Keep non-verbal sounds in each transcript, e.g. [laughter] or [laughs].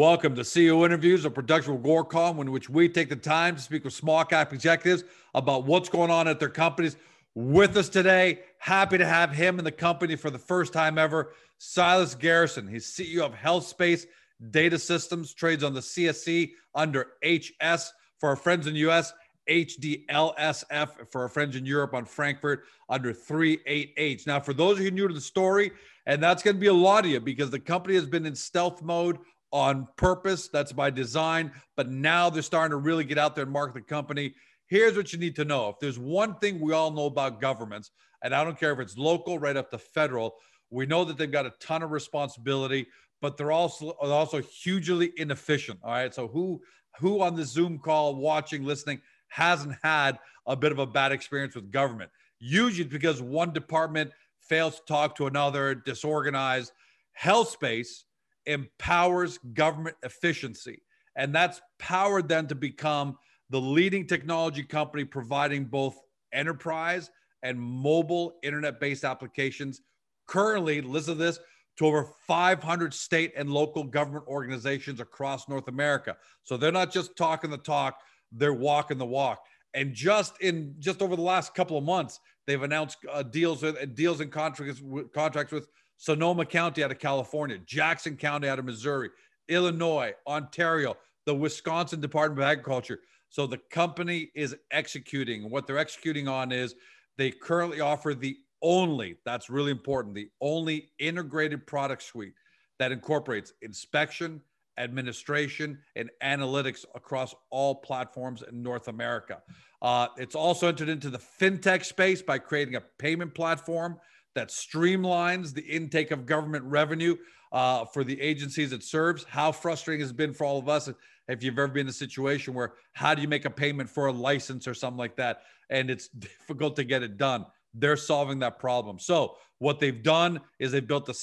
Welcome to CEO Interviews, a production of Agoracom, in which we take the time to speak with small cap executives about what's going on at their companies. With us today, happy to have him in the company for the first time ever, Silas Garrison. He's CEO of HealthSpace Data Systems, trades on the CSE under HS for our friends in the US, HDLSF for our friends in Europe on Frankfurt under 38H. Now, for those of you new to the story, and that's going to be a lot of you because the company has been in stealth mode on purpose. That's by design. But now they're starting to really get out there and market the company. Here's what you need to know. If there's one thing we all know about governments, and I don't care if it's local, right up to federal, we know that they've got a ton of responsibility, but they're also also hugely inefficient. All right. So who who on the Zoom call, watching, listening, hasn't had a bit of a bad experience with government? Usually because one department fails to talk to another, disorganized. HealthSpace empowers government efficiency. And that's powered them to become the leading technology company providing both enterprise and mobile internet based applications. Currently, listen to this to over 500 state and local government organizations across North America. So they're not just talking the talk, they're walking the walk. And just in just over the last couple of months, they've announced uh, deals with deals and contracts contracts with Sonoma County out of California, Jackson County out of Missouri, Illinois, Ontario, the Wisconsin Department of Agriculture. So the company is executing. What they're executing on is they currently offer the only, that's really important, the only integrated product suite that incorporates inspection, administration, and analytics across all platforms in North America. Uh, it's also entered into the fintech space by creating a payment platform that streamlines the intake of government revenue uh, for the agencies it serves. How frustrating has been for all of us if you've ever been in a situation where how do you make a payment for a license or something like that, and it's [laughs] difficult to get it done. They're solving that problem. So what they've done is they've built a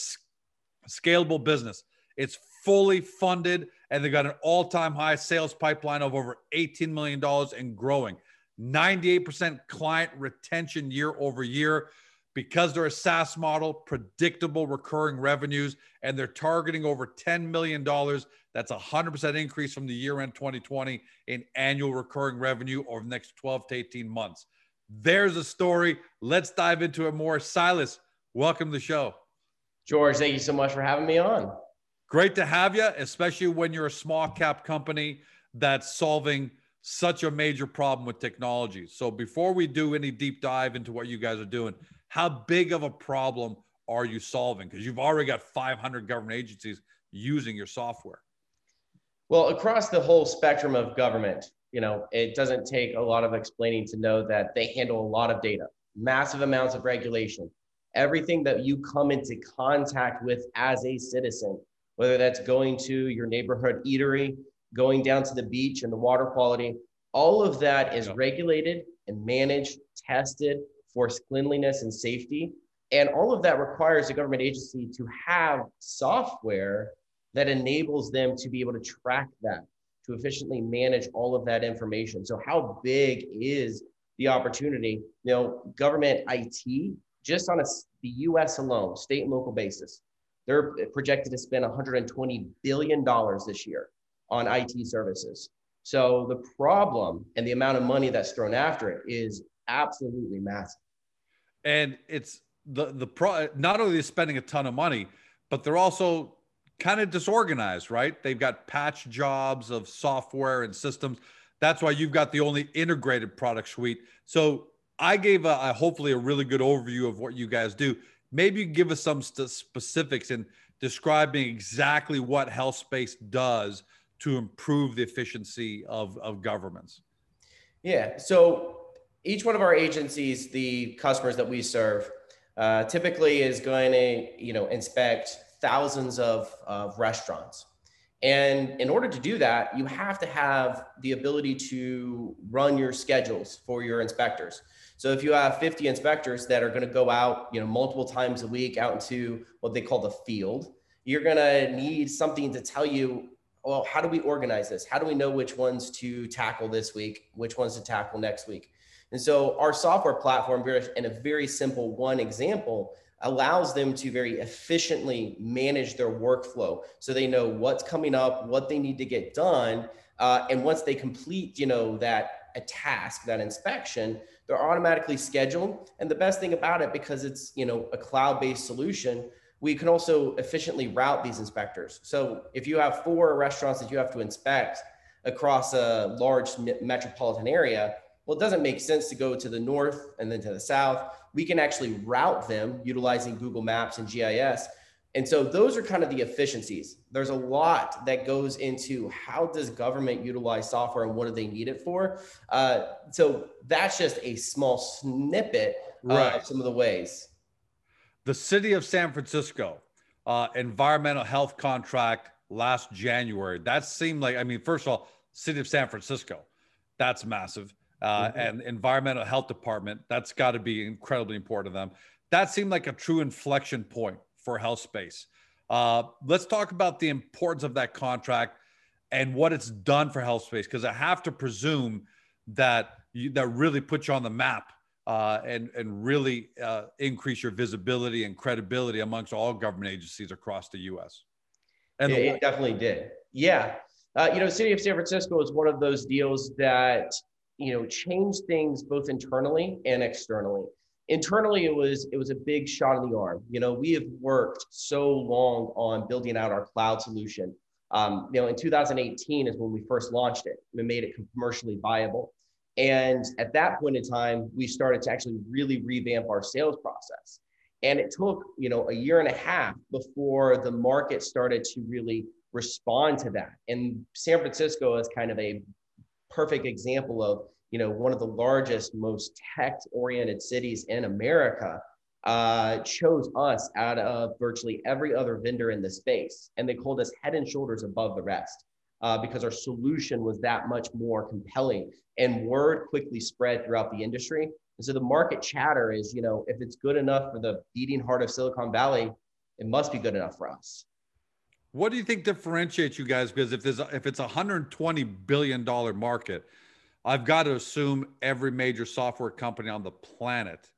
scalable business. It's fully funded, and they've got an all-time high sales pipeline of over $18 million and growing. 98% client retention year over year because they're a SaaS model, predictable recurring revenues, and they're targeting over $10 million. That's a 100% increase from the year end 2020 in annual recurring revenue over the next 12 to 18 months. There's a story. Let's dive into it more. Silas, welcome to the show. George, thank you so much for having me on. Great to have you, especially when you're a small cap company that's solving such a major problem with technology. So before we do any deep dive into what you guys are doing, how big of a problem are you solving? Because you've already got 500 government agencies using your software. Well, across the whole spectrum of government, you know, it doesn't take a lot of explaining to know that they handle a lot of data, massive amounts of regulation. Everything that you come into contact with as a citizen, whether that's going to your neighborhood eatery, going down to the beach and the water quality, all of that is regulated and managed, tested, enforce cleanliness and safety. And all of that requires a government agency to have software that enables them to be able to track that, to efficiently manage all of that information. So, how big is the opportunity? You know, government IT, just on a, the US alone, state and local basis, they're projected to spend $120 billion this year on IT services. So, the problem and the amount of money that's thrown after it is absolutely massive and it's the the pro not only are spending a ton of money but they're also kind of disorganized right? They've got patch jobs of software and systems. That's why you've got the only integrated product suite. So i gave a, a hopefully a really good overview of what you guys do. Maybe you can give us some st- specifics in describing exactly what HealthSpace does to improve the efficiency of, of governments. Yeah so each one of our agencies, the customers that we serve, uh, typically is going to, you know, inspect thousands of, of restaurants. And in order to do that, you have to have the ability to run your schedules for your inspectors. So if you have 50 inspectors that are going to go out, you know, multiple times a week out into what they call the field, you're going to need something to tell you, well, how do we organize this? How do we know which ones to tackle this week, which ones to tackle next week? And so our software platform, in a very simple one example, allows them to very efficiently manage their workflow so they know what's coming up what they need to get done. Uh, and once they complete you know that a task that inspection they're automatically scheduled. And the best thing about it because it's you know a cloud-based solution we can also efficiently route these inspectors. So if you have four restaurants that you have to inspect across a large metropolitan area well, it doesn't make sense to go to the north and then to the south. We can actually route them utilizing Google Maps and GIS. And so those are kind of the efficiencies. There's a lot that goes into how does government utilize software and what do they need it for. Uh, so that's just a small snippet right. of some of the ways. The city of San Francisco uh, environmental health contract last January. That seemed like, I mean, first of all, city of San Francisco, that's massive uh, mm-hmm. and environmental health department. That's got to be incredibly important to them. That seemed like a true inflection point for health space. Uh, let's talk about the importance of that contract and what it's done for health space, because I have to presume that you, that really puts you on the map uh, and and really uh, increase your visibility and credibility amongst all government agencies across the U.S. And it, it definitely did. Yeah, uh, you know, City of San Francisco is one of those deals that you know change things both internally and externally. Internally it was it was a big shot in the arm. You know we have worked so long on building out our cloud solution. Um, you know in 2018 is when we first launched it. We made it commercially viable. And at that point in time we started to actually really revamp our sales process. And it took you know a year and a half before the market started to really respond to that. And san francisco is kind of a perfect example of you know one of the largest, most tech-oriented cities in America uh, chose us out of virtually every other vendor in the space, and they called us head and shoulders above the rest. Uh, because our solution was that much more compelling and word quickly spread throughout the industry. And so the market chatter is, you know, if it's good enough for the beating heart of Silicon Valley, it must be good enough for us. What do you think differentiates you guys? Because if there's a, if it's a hundred twenty billion dollar market, I've got to assume every major software company on the planet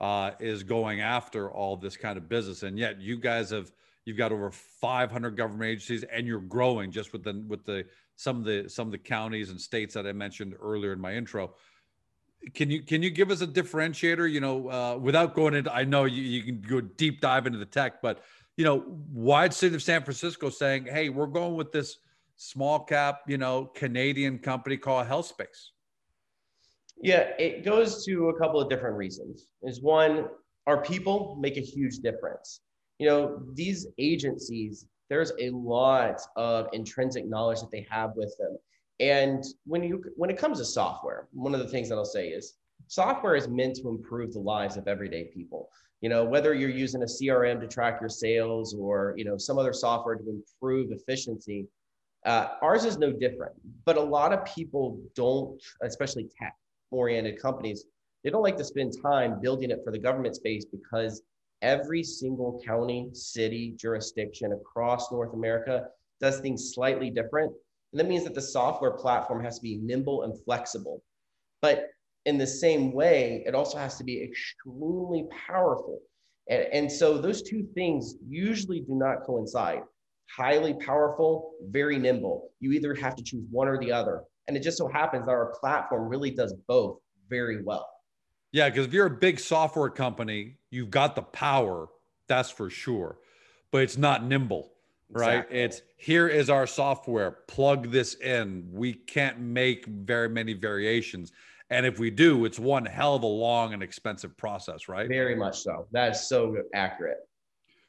uh, is going after all this kind of business, and yet you guys have you've got over 500 government agencies, and you're growing just with the with the some of the some of the counties and states that I mentioned earlier in my intro. Can you can you give us a differentiator? You know, uh, without going into, I know you, you can go deep dive into the tech, but you know, wide city of San Francisco saying, hey, we're going with this small cap, you know, Canadian company called HealthSpace? Yeah, it goes to a couple of different reasons. Is one, our people make a huge difference. You know, these agencies, there's a lot of intrinsic knowledge that they have with them. And when you when it comes to software, one of the things that I'll say is software is meant to improve the lives of everyday people you know whether you're using a crm to track your sales or you know some other software to improve efficiency uh, ours is no different. But a lot of people don't especially tech oriented companies they don't like to spend time building it for the government space because every single county city jurisdiction across north america does things slightly different. And that means that the software platform has to be nimble and flexible. But in the same way, it also has to be extremely powerful. And, and so those two things usually do not coincide. Highly powerful, very nimble. You either have to choose one or the other. And it just so happens that our platform really does both very well. Yeah, because if you're a big software company, you've got the power, that's for sure, but it's not nimble, right? Exactly. It's here is our software, plug this in. We can't make very many variations. And if we do, it's one hell of a long and expensive process, right? Very much so. That is so accurate.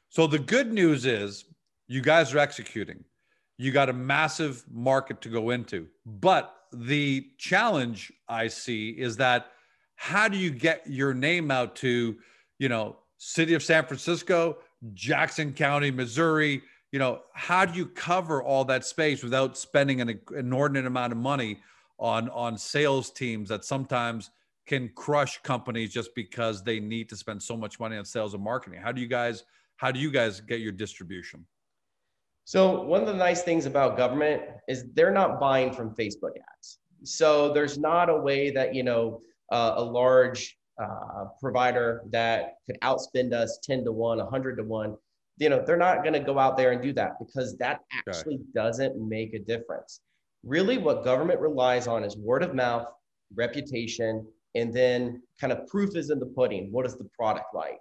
So the good news is you guys are executing. You got a massive market to go into. But the challenge I see is that how do you get your name out to, you know, city of San Francisco, Jackson County, Missouri, you know, how do you cover all that space without spending an inordinate amount of money on on sales teams that sometimes can crush companies just because they need to spend so much money on sales and marketing. How do you guys how do you guys get your distribution? So one of the nice things about government is they're not buying from Facebook ads. So there's not a way that you know uh, a large uh, provider that could outspend us 10 to 1, 100 to 1, you know, they're not going to go out there and do that because that actually okay. doesn't make a difference. Really, what government relies on is word of mouth, reputation, and then kind of proof is in the pudding. What is the product like?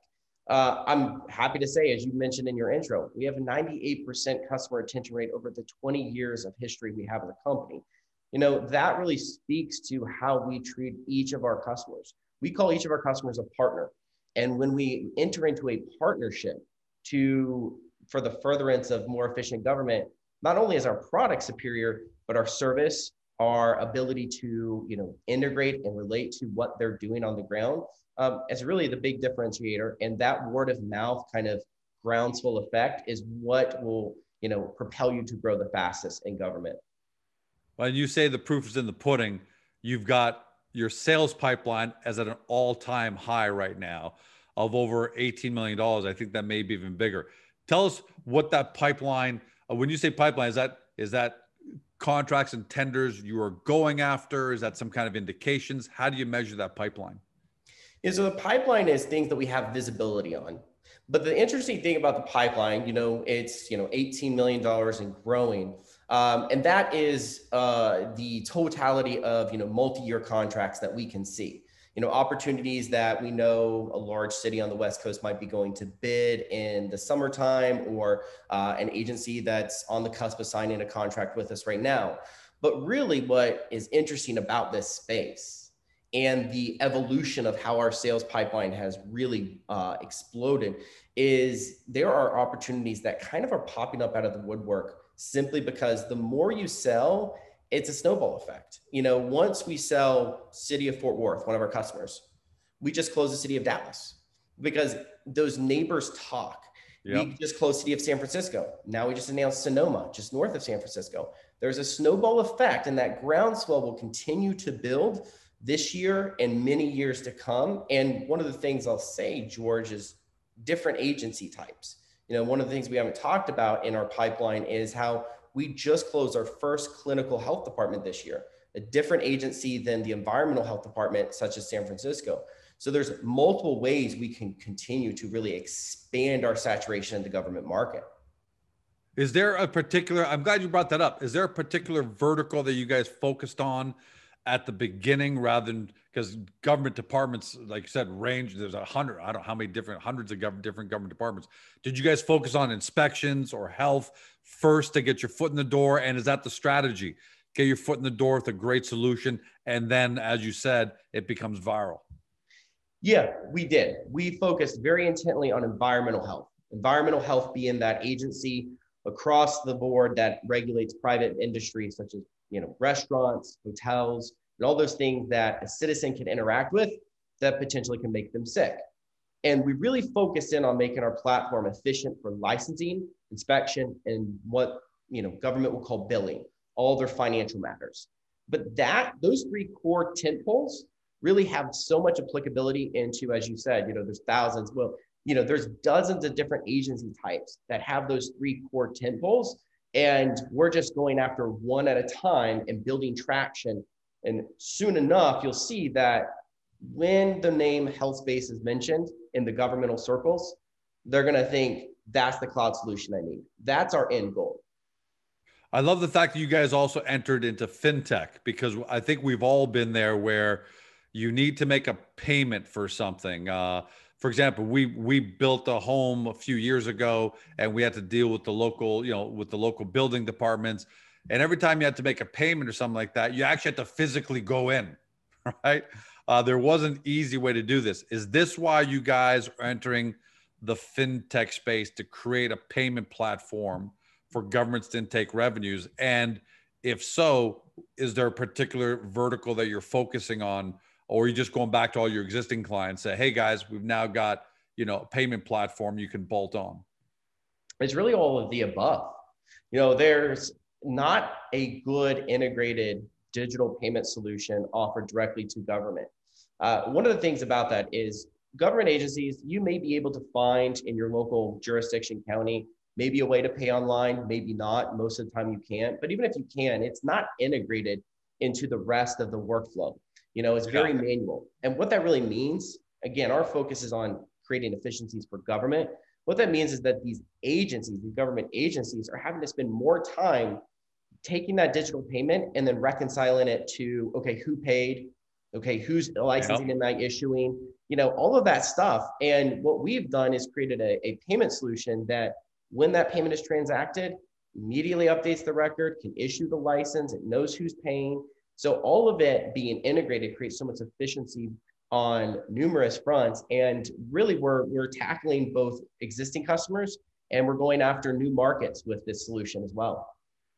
Uh, I'm happy to say, as you mentioned in your intro, we have a 98% customer retention rate over the 20 years of history we have as a company. You know, that really speaks to how we treat each of our customers. We call each of our customers a partner. And when we enter into a partnership to for the furtherance of more efficient government, not only is our product superior, but our service, our ability to you know integrate and relate to what they're doing on the ground um, is really the big differentiator. And that word of mouth kind of groundswell effect is what will you know propel you to grow the fastest in government. When you say the proof is in the pudding, you've got your sales pipeline as at an all-time high right now of over $18 million. I think that may be even bigger. Tell us what that pipeline, uh, when you say pipeline, is that is that contracts and tenders you are going after? Is that some kind of indications? How do you measure that pipeline? Yeah, so the pipeline is things that we have visibility on. But the interesting thing about the pipeline, you know, it's you know $18 million and growing. Um, and that is uh, the totality of you know multi-year contracts that we can see you know opportunities that we know a large city on the west coast might be going to bid in the summertime or uh, an agency that's on the cusp of signing a contract with us right now. But really what is interesting about this space and the evolution of how our sales pipeline has really uh, exploded is there are opportunities that kind of are popping up out of the woodwork simply because the more you sell, it's a snowball effect. You know, once we sell City of Fort Worth, one of our customers, we just closed the City of Dallas because those neighbors talk. Yep. We just closed City of San Francisco. Now we just announced Sonoma, just north of San Francisco. There's a snowball effect, and that groundswell will continue to build this year and many years to come. And one of the things I'll say, George, is different agency types. You know, one of the things we haven't talked about in our pipeline is how we just closed our first clinical health department this year, a different agency than the environmental health department, such as San Francisco. So there's multiple ways we can continue to really expand our saturation in the government market. Is there a particular, I'm glad you brought that up. Is there a particular vertical that you guys focused on at the beginning rather than because government departments, like you said, range. There's a hundred. I don't know how many different hundreds of different government departments. Did you guys focus on inspections or health first to get your foot in the door? And is that the strategy? Get your foot in the door with a great solution, and then, as you said, it becomes viral. Yeah, we did. We focused very intently on environmental health. Environmental health being that agency across the board that regulates private industries such as you know restaurants, hotels, and all those things that a citizen can interact with that potentially can make them sick. And we really focus in on making our platform efficient for licensing, inspection, and what you know government will call billing, all their financial matters. But that those three core tent poles really have so much applicability into, as you said, you know, there's thousands. Well, you know, there's dozens of different agency types that have those three core tent poles. And we're just going after one at a time and building traction and soon enough, you'll see that when the name HealthSpace is mentioned in the governmental circles, they're going to think that's the cloud solution I need. That's our end goal. I love the fact that you guys also entered into fintech because I think we've all been there where you need to make a payment for something. Uh, for example, we we built a home a few years ago, and we had to deal with the local, you know, with the local building departments and every time you had to make a payment or something like that, you actually had to physically go in, [laughs] right? Uh, there was an easy way to do this. Is this why you guys are entering the fintech space to create a payment platform for governments to intake revenues? And if so, is there a particular vertical that you're focusing on, or you're you just going back to all your existing clients, say, "Hey guys, we've now got you know a payment platform you can bolt on"? It's really all of the above. You know, there's not a good integrated digital payment solution offered directly to government. Uh, one of the things about that is government agencies, you may be able to find in your local jurisdiction county, maybe a way to pay online, maybe not. Most of the time you can't. But even if you can, it's not integrated into the rest of the workflow. You know, it's very manual. And what that really means again, our focus is on creating efficiencies for government. What that means is that these agencies, these government agencies, are having to spend more time taking that digital payment and then reconciling it to okay, who paid, okay, who's licensing yep. am I issuing, you know, all of that stuff. And what we've done is created a, a payment solution that when that payment is transacted, immediately updates the record, can issue the license, it knows who's paying. So all of it being integrated creates so much efficiency on numerous fronts. And really we're we're tackling both existing customers and we're going after new markets with this solution as well.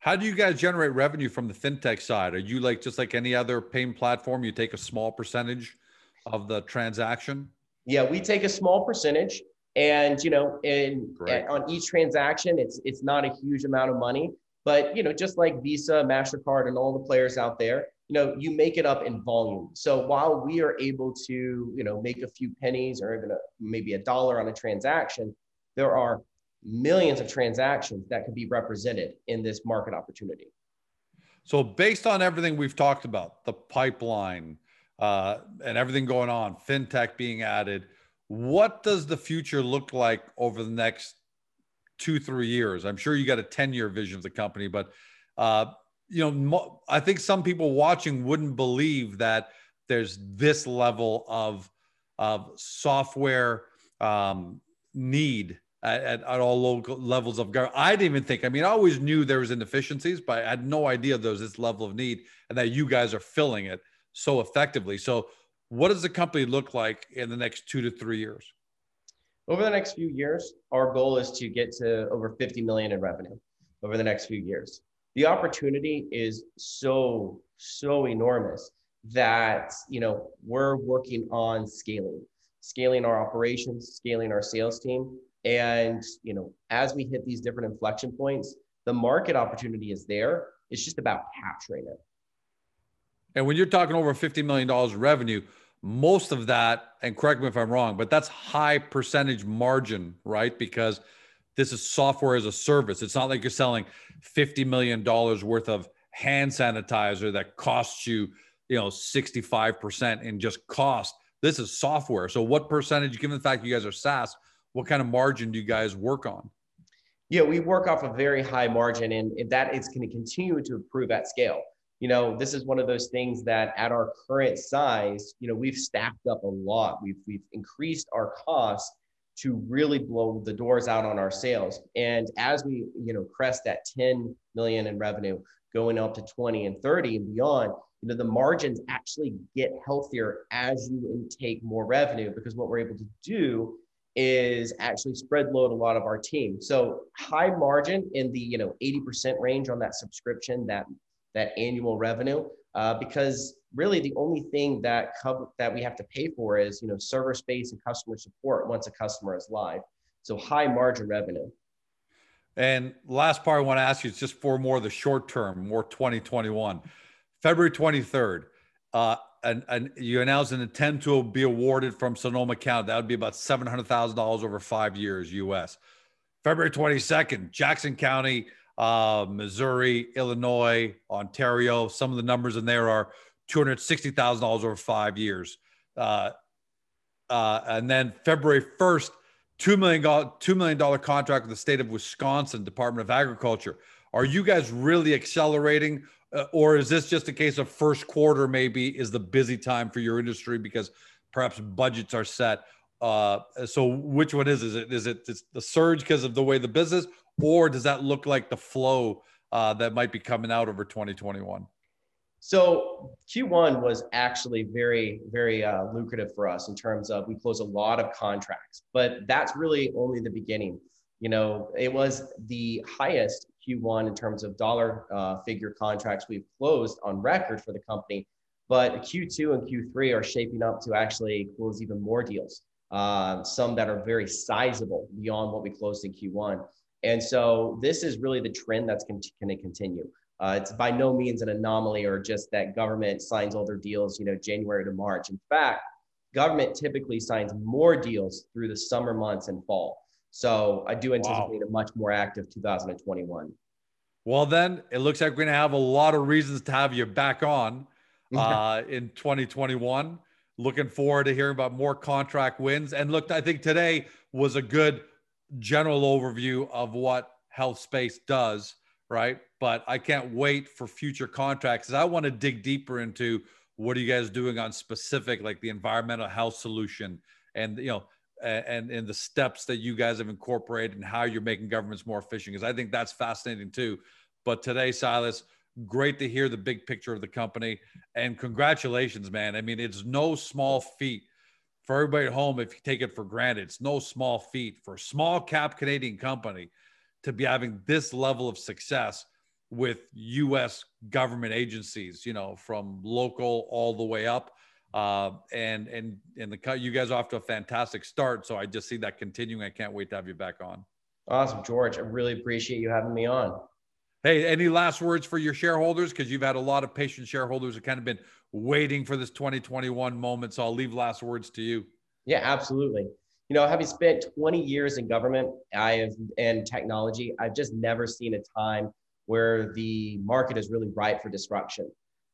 How do you guys generate revenue from the fintech side? Are you like just like any other payment platform? You take a small percentage of the transaction? Yeah, we take a small percentage, and you know, in on each transaction, it's it's not a huge amount of money, but you know, just like Visa, Mastercard, and all the players out there, you know, you make it up in volume. So while we are able to, you know, make a few pennies or even a, maybe a dollar on a transaction, there are millions of transactions that could be represented in this market opportunity. So, based on everything we've talked about, the pipeline uh, and everything going on, fintech being added, what does the future look like over the next two, three years? I'm sure you got a 10 year vision of the company, but uh, you know, I think some people watching wouldn't believe that there's this level of of software um, need at, at, at, all local levels of government. I didn't even think, I mean, I always knew there was inefficiencies, but I had no idea there was this level of need and that you guys are filling it so effectively. So what does the company look like in the next two to three years? Over the next few years, our goal is to get to over 50 million in revenue over the next few years. The opportunity is so, so enormous that, you know, we're working on scaling, scaling our operations, scaling our sales team, and you know, as we hit these different inflection points, the market opportunity is there. It's just about capturing it. And when you're talking over $50 million revenue, most of that, and correct me if I'm wrong, but that's high percentage margin, right? Because this is software as a service. It's not like you're selling $50 million worth of hand sanitizer that costs you, you know, 65% in just cost. This is software. So what percentage, given the fact you guys are SaaS, what kind of margin do you guys work on? Yeah, we work off a very high margin, and that is going to continue to improve at scale. You know, this is one of those things that at our current size, you know, we've stacked up a lot. We've we've increased our costs to really blow the doors out on our sales. And as we, you know, crest that 10 million in revenue, going up to 20 and 30 and beyond, you know, the margins actually get healthier as you intake more revenue because what we're able to do is actually spread load a lot of our team. So high margin in the you know 80% range on that subscription, that that annual revenue, uh, because really the only thing that that we have to pay for is you know server space and customer support once a customer is live. So high margin revenue. And last part I want to ask you is just for more the short term, more 2021, February 23rd. Uh, and, and you announced an intent to be awarded from Sonoma County. That would be about $700,000 over five years US. February 22nd, Jackson County, uh, Missouri, Illinois, Ontario. Some of the numbers in there are $260,000 over five years. Uh, uh, and then February 1st, $2 million, $2 million contract with the state of Wisconsin Department of Agriculture. Are you guys really accelerating uh, or is this just a case of first quarter maybe is the busy time for your industry because perhaps budgets are set? Uh, so which one is? Is it is it the surge because of the way the business, or does that look like the flow uh, that might be coming out over 2021? So Q1 was actually very, very uh, lucrative for us in terms of we closed a lot of contracts, but that's really only the beginning. You know, it was the highest Q1 in terms of dollar uh, figure contracts we've closed on record for the company. But Q2 and Q3 are shaping up to actually close even more deals, uh, some that are very sizable beyond what we closed in Q1. And so this is really the trend that's going to continue. Uh, it's by no means an anomaly or just that government signs all their deals, you know, January to March. In fact, government typically signs more deals through the summer months and fall. So I do anticipate wow. a much more active 2021. Well, then it looks like we're going to have a lot of reasons to have you back on [laughs] uh, in 2021. Looking forward to hearing about more contract wins. And look, I think today was a good general overview of what health space does, right? But I can't wait for future contracts. I want to dig deeper into what are you guys doing on specific, like the environmental health solution, and you know, and and the steps that you guys have incorporated and how you're making governments more efficient. Because I think that's fascinating too. But today, Silas, great to hear the big picture of the company, and congratulations, man. I mean, it's no small feat for everybody at home if you take it for granted. It's no small feat for a small cap Canadian company to be having this level of success with U.S. government agencies, you know, from local all the way up. Uh, and and and the you guys are off to a fantastic start. So I just see that continuing. I can't wait to have you back on. Awesome, George. I really appreciate you having me on. Hey, any last words for your shareholders? Because you've had a lot of patient shareholders who kind of been waiting for this 2021 moment. So I'll leave last words to you. Yeah, absolutely. You know, having spent 20 years in government, I have and technology, I've just never seen a time where the market is really ripe for disruption.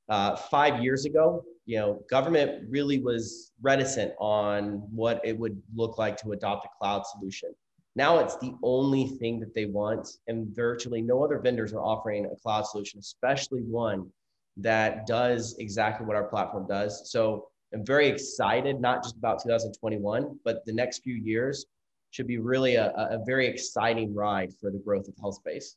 Uh, five years ago, you know, government really was reticent on what it would look like to adopt a cloud solution. Now it's the only thing that they want, and virtually no other vendors are offering a cloud solution, especially one that does exactly what our platform does. So I'm very excited, not just about 2021, but the next few years should be really a, a very exciting ride for the growth of health space.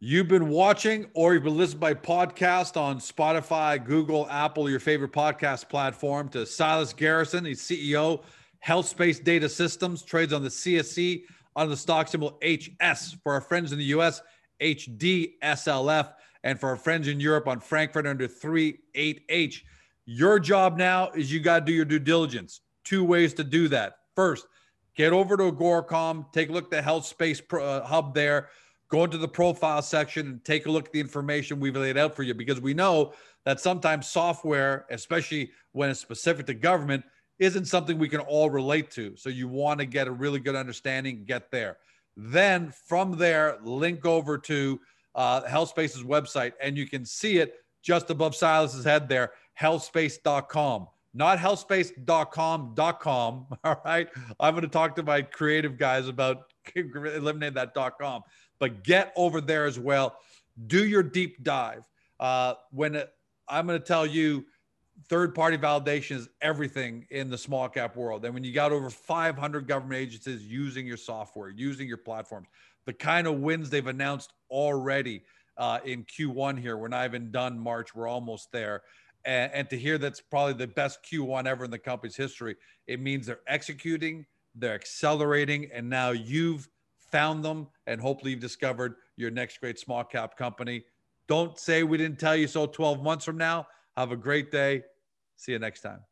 You've been watching or you've been listening by podcast on Spotify, Google, Apple, your favorite podcast platform to Silas Garrison. He's CEO, Health Space Data Systems, trades on the CSE on the stock symbol HS. For our friends in the US, HDSLF. And for our friends in Europe on Frankfurt under 38H. Your job now is you got to do your due diligence. Two ways to do that. First, get over to Agoracom, take a look at the Health Space uh, Hub there go into the profile section and take a look at the information we've laid out for you because we know that sometimes software, especially when it's specific to government, isn't something we can all relate to. So you want to get a really good understanding, get there. Then from there, link over to uh, HealthSpace's website, and you can see it just above Silas's head there, healthspace.com. Not healthspace.com.com. [laughs] All right. I'm going to talk to my creative guys about [laughs] eliminate that .com but get over there as well. Do your deep dive. Uh, when it, I'm going to tell you, third party validation is everything in the small cap world. And when you got over 500 government agencies using your software, using your platforms, the kind of wins they've announced already uh, in Q1 here, we're not even done March, we're almost there. And, and to hear that's probably the best Q1 ever in the company's history, it means they're executing, they're accelerating, and now you've found them, and hopefully you've discovered your next great small cap company. Don't say we didn't tell you so 12 months from now. Have a great day. See you next time.